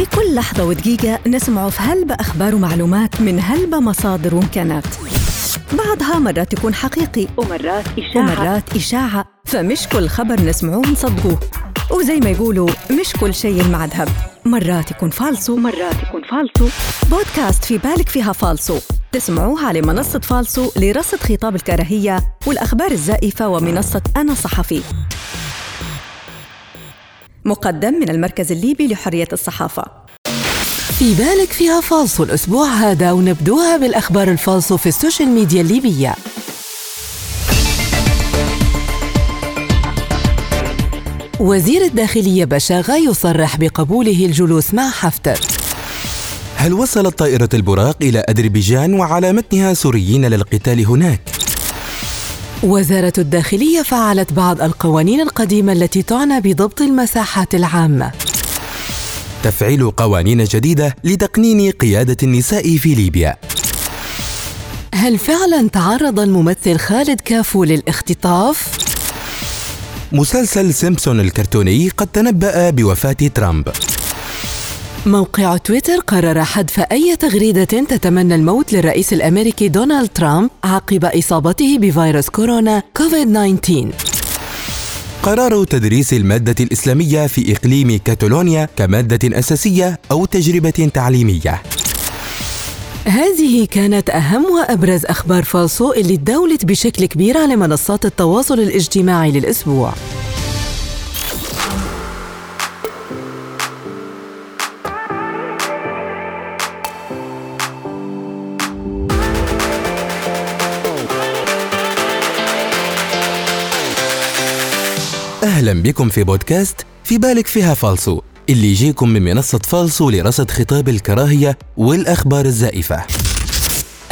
في كل لحظة ودقيقة نسمع في هلبة أخبار ومعلومات من هلبة مصادر وإمكانات. بعضها مرات يكون حقيقي ومرات إشاعة. ومرات إشاعة فمش كل خبر نسمعوه نصدقوه وزي ما يقولوا مش كل شيء مع ذهب مرات يكون فالصو ومرات يكون فالصو بودكاست في بالك فيها فالصو تسمعوها على منصة فالصو لرصد خطاب الكراهية والأخبار الزائفة ومنصة أنا صحفي. مقدم من المركز الليبي لحرية الصحافة. في بالك فيها فالصو الأسبوع هذا ونبدوها بالأخبار الفالصو في ال social media الليبية. وزير الداخلية بشاغة يصرح بقبوله الجلوس مع حفتر. هل وصلت طائرة البراق إلى أذربيجان وعلى متنها سوريين للقتال هناك؟ وزارة الداخلية فعلت بعض القوانين القديمة التي تعنى بضبط المساحات العامة. تفعيل قوانين جديدة لتقنين قيادة النساء في ليبيا. هل فعلا تعرض الممثل خالد كافو للاختطاف؟ مسلسل سيمبسون الكرتوني قد تنبأ بوفاة ترامب. موقع تويتر قرر حذف أي تغريدة تتمنى الموت للرئيس الأمريكي دونالد ترامب عقب إصابته بفيروس كورونا كوفيد 19 قرار تدريس المادة الإسلامية في إقليم كاتالونيا كمادة أساسية أو تجربة تعليمية. هذه كانت أهم وأبرز أخبار فالصو اللي تداولت بشكل كبير على منصات التواصل الاجتماعي للأسبوع. أهلا بكم في بودكاست في بالك فيها فالصو اللي يجيكم من منصة فالصو لرصد خطاب الكراهية والأخبار الزائفة.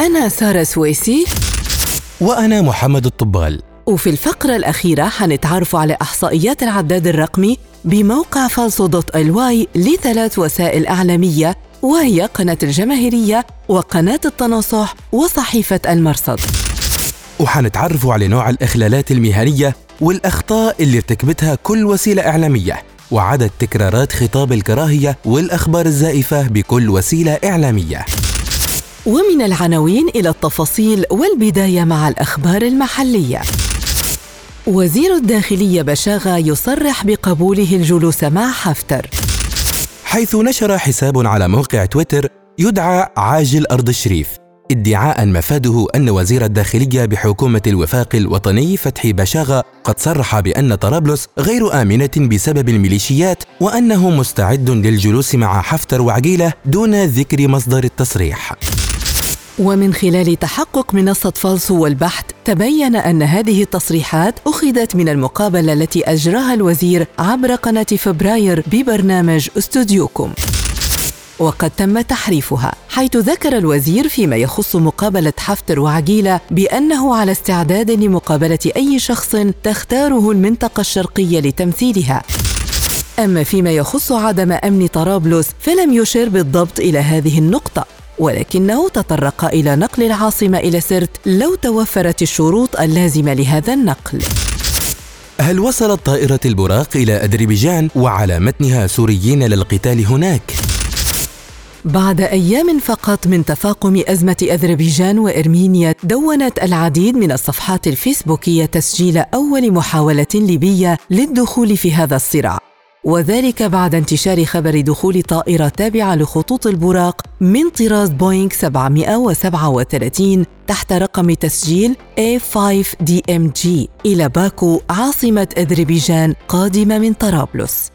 أنا سارة سويسي. وأنا محمد الطبال. وفي الفقرة الأخيرة حنتعرف على إحصائيات العداد الرقمي بموقع فالسو دوت ال واي لثلاث وسائل إعلامية وهي قناة الجماهيرية وقناة التناصح وصحيفة المرصد. وحنتعرفوا على نوع الإخلالات المهنية والأخطاء اللي ارتكبتها كل وسيلة إعلامية وعدد تكرارات خطاب الكراهية والأخبار الزائفة بكل وسيلة إعلامية. ومن العناوين إلى التفاصيل والبداية مع الأخبار المحلية. وزير الداخلية بشاغة يصرح بقبوله الجلوس مع حفتر حيث نشر حساب على موقع تويتر يدعى عاجل أرض الشريف. ادعاء مفاده أن وزير الداخلية بحكومة الوفاق الوطني فتحي بشاغة قد صرح بأن طرابلس غير آمنة بسبب الميليشيات وأنه مستعد للجلوس مع حفتر وعقيلة دون ذكر مصدر التصريح. ومن خلال تحقق منصة فالسو والبحث تبين أن هذه التصريحات أخذت من المقابلة التي أجراها الوزير عبر قناة فبراير ببرنامج استوديوكم. وقد تم تحريفها حيث ذكر الوزير فيما يخص مقابلة حفتر وعقيلة بأنه على استعداد لمقابلة أي شخص تختاره المنطقة الشرقية لتمثيلها أما فيما يخص عدم أمن طرابلس فلم يشر بالضبط إلى هذه النقطة ولكنه تطرق إلى نقل العاصمة إلى سرت لو توفرت الشروط اللازمة لهذا النقل هل وصلت طائرة البراق إلى أذربيجان وعلى متنها سوريين للقتال هناك؟ بعد أيام فقط من تفاقم أزمة أذربيجان وإرمينيا دونت العديد من الصفحات الفيسبوكية تسجيل أول محاولة ليبية للدخول في هذا الصراع. وذلك بعد انتشار خبر دخول طائرة تابعة لخطوط البراق من طراز بوينغ 737 تحت رقم تسجيل A5DMG إلى باكو عاصمة أذربيجان قادمة من طرابلس.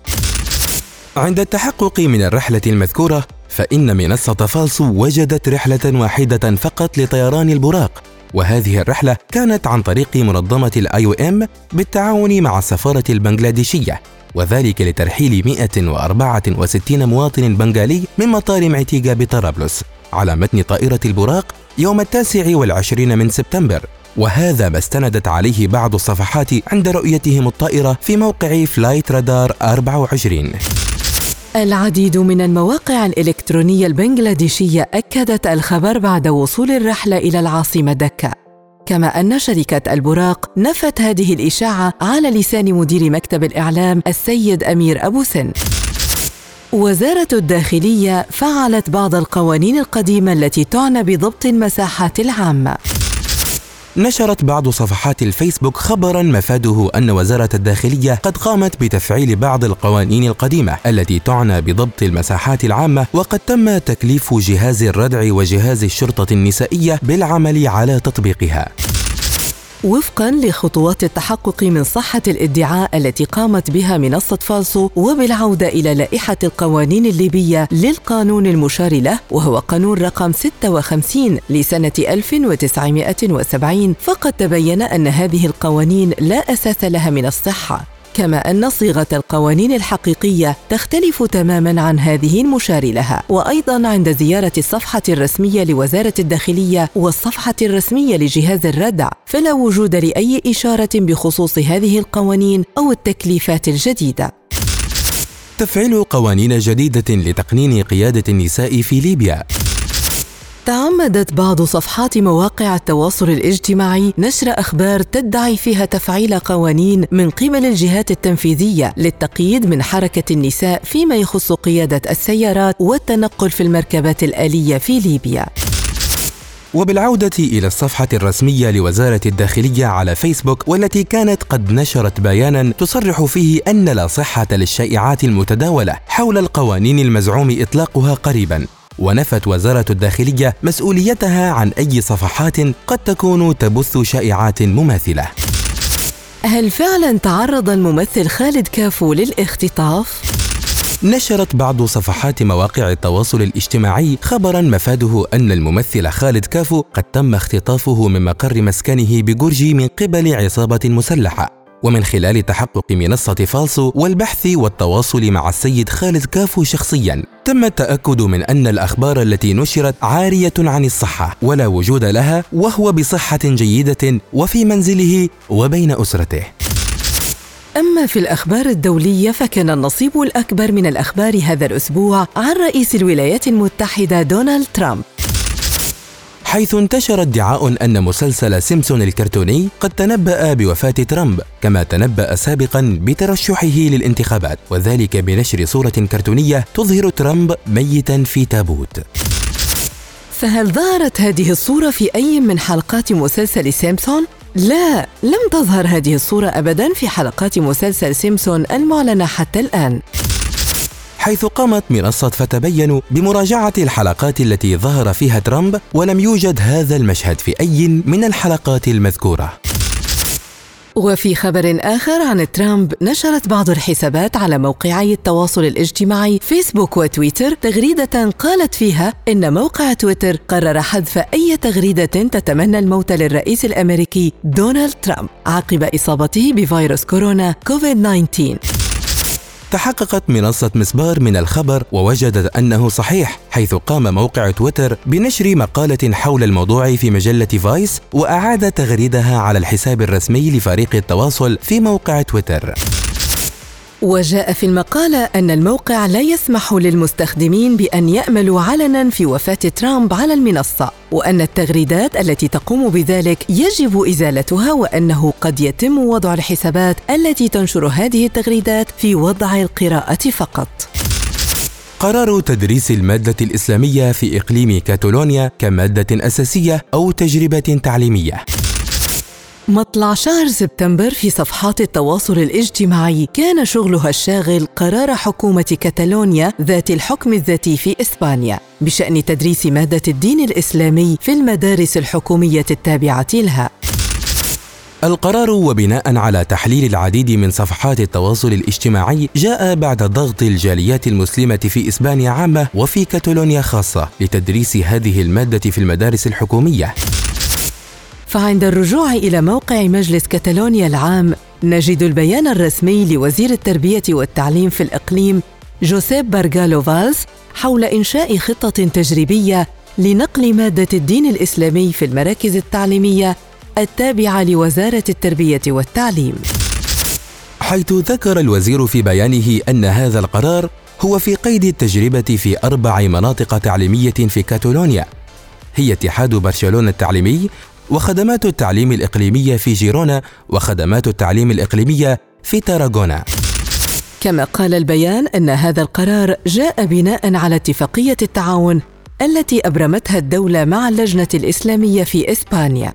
عند التحقق من الرحلة المذكورة فإن منصة فالصو وجدت رحلة واحدة فقط لطيران البراق. وهذه الرحلة كانت عن طريق منظمة ال IOM بالتعاون مع السفارة البنغلاديشية وذلك لترحيل 164 مواطن بنغالي من مطار معيتيقة بطرابلس على متن طائرة البراق يوم التاسع والعشرين من سبتمبر. وهذا ما استندت عليه بعض الصفحات عند رؤيتهم الطائرة في موقع Flight Radar 24 العديد من المواقع الإلكترونية البنغلاديشية أكدت الخبر بعد وصول الرحلة إلى العاصمة دكا كما أن شركة البراق نفت هذه الإشاعة على لسان مدير مكتب الإعلام السيد أمير أبو سن. وزارة الداخلية فعلت بعض القوانين القديمة التي تعنى بضبط المساحات العامة. نشرت بعض صفحات الفيسبوك خبرا مفاده أن وزارة الداخلية قد قامت بتفعيل بعض القوانين القديمة التي تعنى بضبط المساحات العامة وقد تم تكليف جهاز الردع وجهاز الشرطة النسائية بالعمل على تطبيقها. وفقا لخطوات التحقق من صحة الإدعاء التي قامت بها منصة فالسو وبالعودة إلى لائحة القوانين الليبية للقانون المشار له وهو قانون رقم 56 لسنة 1970 فقد تبين أن هذه القوانين لا أساس لها من الصحة. كما أن صيغة القوانين الحقيقية تختلف تماما عن هذه المشار لها وأيضا عند زيارة الصفحة الرسمية لوزارة الداخلية والصفحة الرسمية لجهاز الردع فلا وجود لأي إشارة بخصوص هذه القوانين أو التكليفات الجديدة. تفعيل قوانين جديدة لتقنين قيادة النساء في ليبيا. تعمدت بعض صفحات مواقع التواصل الاجتماعي نشر أخبار تدعي فيها تفعيل قوانين من قبل الجهات التنفيذية للتقييد من حركة النساء فيما يخص قيادة السيارات والتنقل في المركبات الآلية في ليبيا. وبالعودة إلى الصفحة الرسمية لوزارة الداخلية على فيسبوك والتي كانت قد نشرت بيانا تصرح فيه أن لا صحة للشائعات المتداولة حول القوانين المزعوم إطلاقها قريبا. ونفت وزارة الداخلية مسؤوليتها عن أي صفحات قد تكون تبث شائعات مماثلة. هل فعلا تعرض الممثل خالد كافو للاختطاف؟ نشرت بعض صفحات مواقع التواصل الاجتماعي خبرا مفاده أن الممثل خالد كافو قد تم اختطافه من مقر مسكنه بجورجي من قبل عصابة مسلحة ومن خلال تحقق منصة فالسو والبحث والتواصل مع السيد خالد كافو شخصيا تم التأكد من أن الأخبار التي نشرت عارية عن الصحة ولا وجود لها وهو بصحة جيدة وفي منزله وبين أسرته. أما في الأخبار الدولية فكان النصيب الأكبر من الأخبار هذا الأسبوع عن رئيس الولايات المتحدة دونالد ترامب. حيث انتشر ادعاء أن مسلسل سيمسون الكرتوني قد تنبأ بوفاة ترامب كما تنبأ سابقا بترشحه للانتخابات وذلك بنشر صورة كرتونية تظهر ترامب ميتا في تابوت فهل ظهرت هذه الصورة في أي من حلقات مسلسل سيمسون؟ لا، لم تظهر هذه الصورة أبدا في حلقات مسلسل سيمسون المعلنة حتى الآن. حيث قامت منصة فتبين بمراجعة الحلقات التي ظهر فيها ترامب ولم يوجد هذا المشهد في أي من الحلقات المذكورة. وفي خبر آخر عن ترامب نشرت بعض الحسابات على موقعي التواصل الاجتماعي فيسبوك وتويتر تغريدة قالت فيها إن موقع تويتر قرر حذف أي تغريدة تتمنى الموت للرئيس الأمريكي دونالد ترامب عقب إصابته بفيروس كورونا كوفيد 19 تحققت منصة مسبار من الخبر ووجدت أنه صحيح حيث قام موقع تويتر بنشر مقالة حول الموضوع في مجلة فايس وأعاد تغريدها على الحساب الرسمي لفريق التواصل في موقع تويتر. وجاء في المقالة أن الموقع لا يسمح للمستخدمين بأن يأملوا علنا في وفاة ترامب على المنصة، وأن التغريدات التي تقوم بذلك يجب إزالتها وأنه قد يتم وضع الحسابات التي تنشر هذه التغريدات في وضع القراءة فقط. قرار تدريس المادة الإسلامية في إقليم كاتالونيا كمادة أساسية أو تجربة تعليمية. مطلع شهر سبتمبر في صفحات التواصل الاجتماعي كان شغلها الشاغل قرار حكومة كتالونيا ذات الحكم الذاتي في إسبانيا بشأن تدريس مادة الدين الإسلامي في المدارس الحكومية التابعة لها. القرار وبناء على تحليل العديد من صفحات التواصل الاجتماعي جاء بعد ضغط الجاليات المسلمة في إسبانيا عامة وفي كاتالونيا خاصة لتدريس هذه المادة في المدارس الحكومية. فعند الرجوع إلى موقع مجلس كتالونيا العام نجد البيان الرسمي لوزير التربية والتعليم في الإقليم جوزيب بارغالو فالز حول إنشاء خطة تجريبية لنقل مادة الدين الإسلامي في المراكز التعليمية التابعة لوزارة التربية والتعليم. حيث ذكر الوزير في بيانه أن هذا القرار هو في قيد التجربة في أربع مناطق تعليمية في كاتالونيا هي اتحاد برشلونة التعليمي وخدمات التعليم الإقليمية في جيرونا وخدمات التعليم الإقليمية في تاراغونا. كما قال البيان أن هذا القرار جاء بناء على اتفاقية التعاون التي أبرمتها الدولة مع اللجنة الإسلامية في إسبانيا.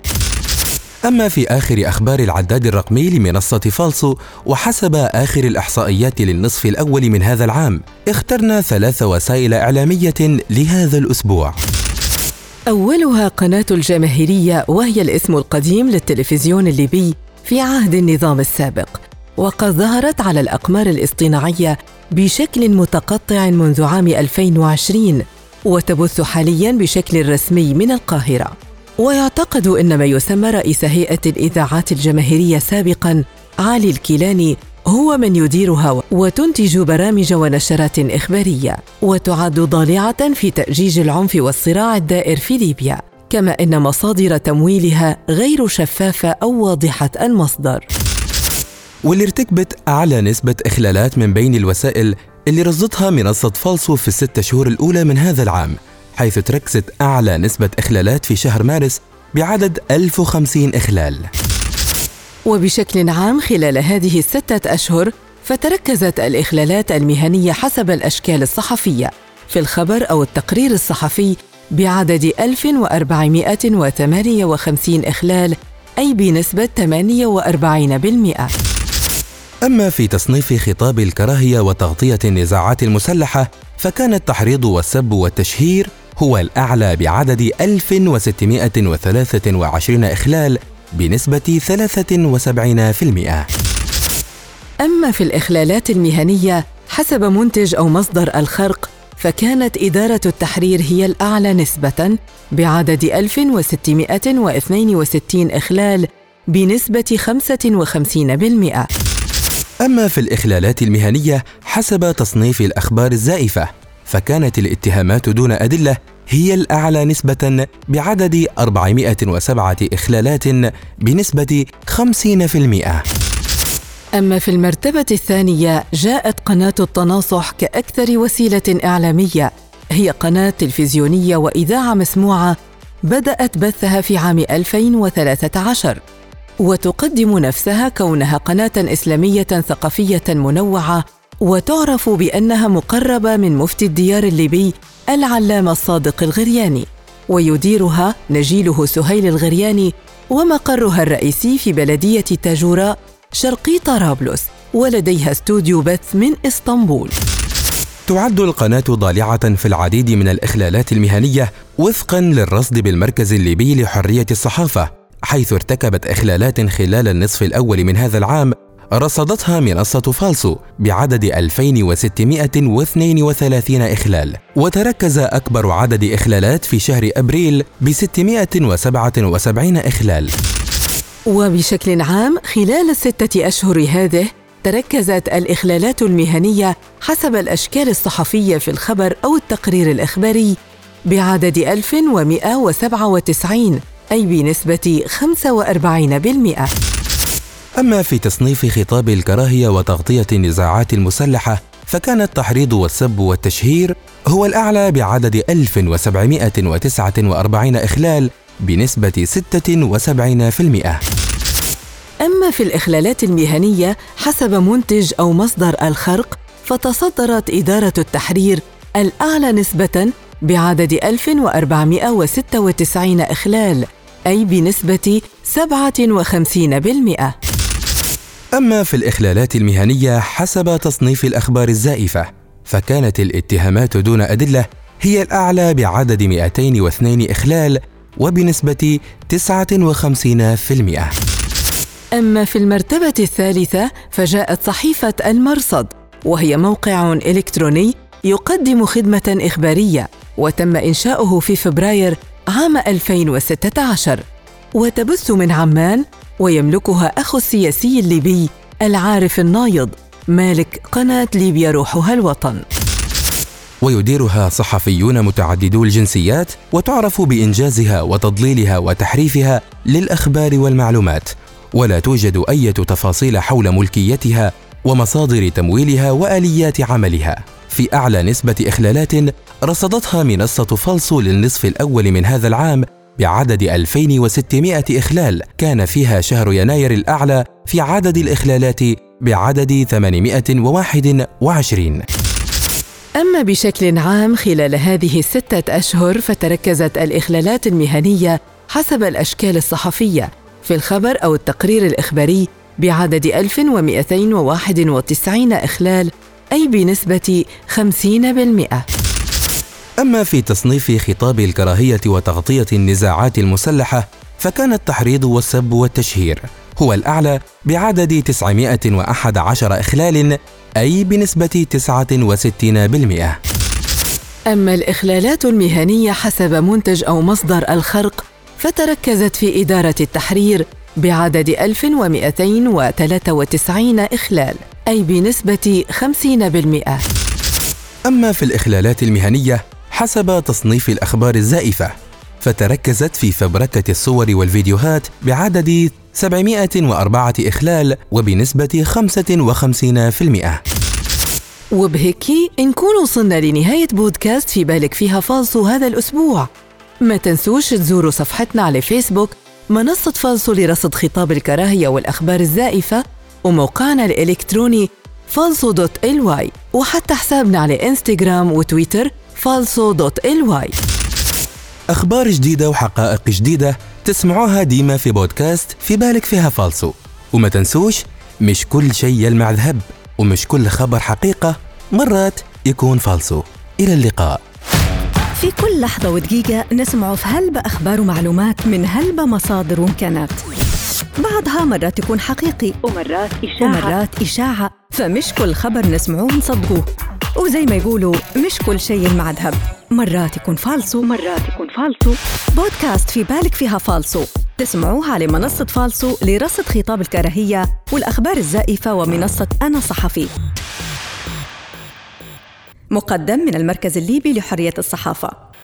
أما في آخر أخبار العداد الرقمي لمنصة فالسو وحسب آخر الإحصائيات للنصف الأول من هذا العام اخترنا ثلاث وسائل إعلامية لهذا الأسبوع. أولها قناة الجماهيرية وهي الاسم القديم للتلفزيون الليبي في عهد النظام السابق وقد ظهرت على الأقمار الاصطناعية بشكل متقطع منذ عام 2020 وتبث حاليا بشكل رسمي من القاهرة. ويعتقد إن ما يسمى رئيس هيئة الإذاعات الجماهيرية سابقا علي الكيلاني هو من يديرها وتنتج برامج ونشرات إخبارية وتعد ضالعه في تأجيج العنف والصراع الدائر في ليبيا كما إن مصادر تمويلها غير شفافة أو واضحة المصدر. واللي ارتكبت أعلى نسبة إخلالات من بين الوسائل اللي رصدتها منصة فالسو في الست شهور الأولى من هذا العام حيث تركزت أعلى نسبة إخلالات في شهر مارس بعدد 1050 إخلال. وبشكل عام خلال هذه الستة أشهر فتركزت الإخلالات المهنية حسب الأشكال الصحفية في الخبر أو التقرير الصحفي بعدد 1458 إخلال أي بنسبة 48%. أما في تصنيف خطاب الكراهية وتغطية النزاعات المسلحة فكان التحريض والسب والتشهير هو الأعلى بعدد 1623 إخلال بنسبة 73%. أما في الإخلالات المهنية حسب منتج أو مصدر الخرق فكانت إدارة التحرير هي الأعلى نسبة بعدد 1662 إخلال بنسبة 55%. أما في الإخلالات المهنية حسب تصنيف الأخبار الزائفة فكانت الاتهامات دون أدلة هي الأعلى نسبة بعدد 407 إخلالات بنسبة 50%. أما في المرتبة الثانية جاءت قناة التناصح كأكثر وسيلة إعلامية هي قناة تلفزيونية وإذاعة مسموعة بدأت بثها في عام 2013 وتقدم نفسها كونها قناة إسلامية ثقافية منوعة وتعرف بأنها مقربة من مفتي الديار الليبي العلامة الصادق الغرياني ويديرها نجيله سهيل الغرياني ومقرها الرئيسي في بلدية تاجورا شرقي طرابلس ولديها استوديو بث من إسطنبول. تعد القناة ضالعة في العديد من الإخلالات المهنية وفقا للرصد بالمركز الليبي لحرية الصحافة حيث ارتكبت إخلالات خلال النصف الأول من هذا العام رصدتها منصة فالسو بعدد 2632 إخلال وتركز أكبر عدد إخلالات في شهر أبريل ب 677 إخلال وبشكل عام خلال الستة أشهر هذه تركزت الإخلالات المهنية حسب الأشكال الصحفية في الخبر أو التقرير الإخباري بعدد 1197 أي بنسبة 45%. أما في تصنيف خطاب الكراهية وتغطية النزاعات المسلحة فكان التحريض والسب والتشهير هو الأعلى بعدد 1749 إخلال بنسبة 76%. أما في الإخلالات المهنية حسب منتج أو مصدر الخرق فتصدرت إدارة التحرير الأعلى نسبة بعدد 1496 إخلال أي بنسبة 57%. أما في الإخلالات المهنية حسب تصنيف الأخبار الزائفة فكانت الاتهامات دون أدلة هي الأعلى بعدد 202 إخلال وبنسبة 59%. أما في المرتبة الثالثة فجاءت صحيفة المرصد وهي موقع إلكتروني يقدم خدمة إخبارية وتم إنشاؤه في فبراير عام 2016 وتبث من عمان ويملكها أخو السياسي الليبي العارف النايض مالك قناة ليبيا روحها الوطن. ويديرها صحفيون متعددو الجنسيات وتعرف بإنجازها وتضليلها وتحريفها للأخبار والمعلومات. ولا توجد أي تفاصيل حول ملكيتها ومصادر تمويلها وآليات عملها. في أعلى نسبة إخلالات رصدتها منصة فالسو للنصف الأول من هذا العام بعدد 2600 إخلال. كان فيها شهر يناير الأعلى في عدد الإخلالات بعدد 821 أما بشكل عام خلال هذه الستة أشهر فتركزت الإخلالات المهنية حسب الأشكال الصحفية. في الخبر أو التقرير الإخباري بعدد 1291 إخلال أي بنسبة 50%. أما في تصنيف خطاب الكراهية وتغطية النزاعات المسلحة فكان التحريض والسب والتشهير هو الأعلى بعدد 911 إخلال أي بنسبة 69%. أما الإخلالات المهنية حسب منتج أو مصدر الخرق فتركزت في إدارة التحرير بعدد 1293 إخلال أي بنسبة 50%. أما في الإخلالات المهنية حسب تصنيف الأخبار الزائفة فتركزت في فبركة الصور والفيديوهات بعدد 704 إخلال وبنسبة 55%. وبهيك نكون وصلنا لنهاية بودكاست في بالك فيها فالصو هذا الأسبوع ما تنسوش تزوروا صفحتنا على فيسبوك منصة فالصو لرصد خطاب الكراهية والأخبار الزائفة وموقعنا الإلكتروني فالصو dot ly وحتى حسابنا على إنستغرام وتويتر فالصو dot ly أخبار جديدة وحقائق جديدة تسمعوها ديما في بودكاست في بالك فيها فالصو وما تنسوش مش كل شيء يلمع ذهب ومش كل خبر حقيقة مرات يكون فالصو إلى اللقاء. في كل لحظة ودقيقة نسمع في هلبة أخبار ومعلومات من هلبة مصادر وإمكانات. بعضها مرات يكون حقيقي ومرات إشاعة. ومرات إشاعة. فمش كل خبر نسمعوه نصدقوه. وزي ما يقولوا مش كل شيء مع ذهب مرات يكون فالصو. ومرات يكون فالصو. بودكاست في بالك فيها فالصو. تسمعوها على منصة فالصو لرصد خطاب الكراهية والأخبار الزائفة ومنصة أنا صحفي. مقدم من المركز الليبي لحرية الصحافة.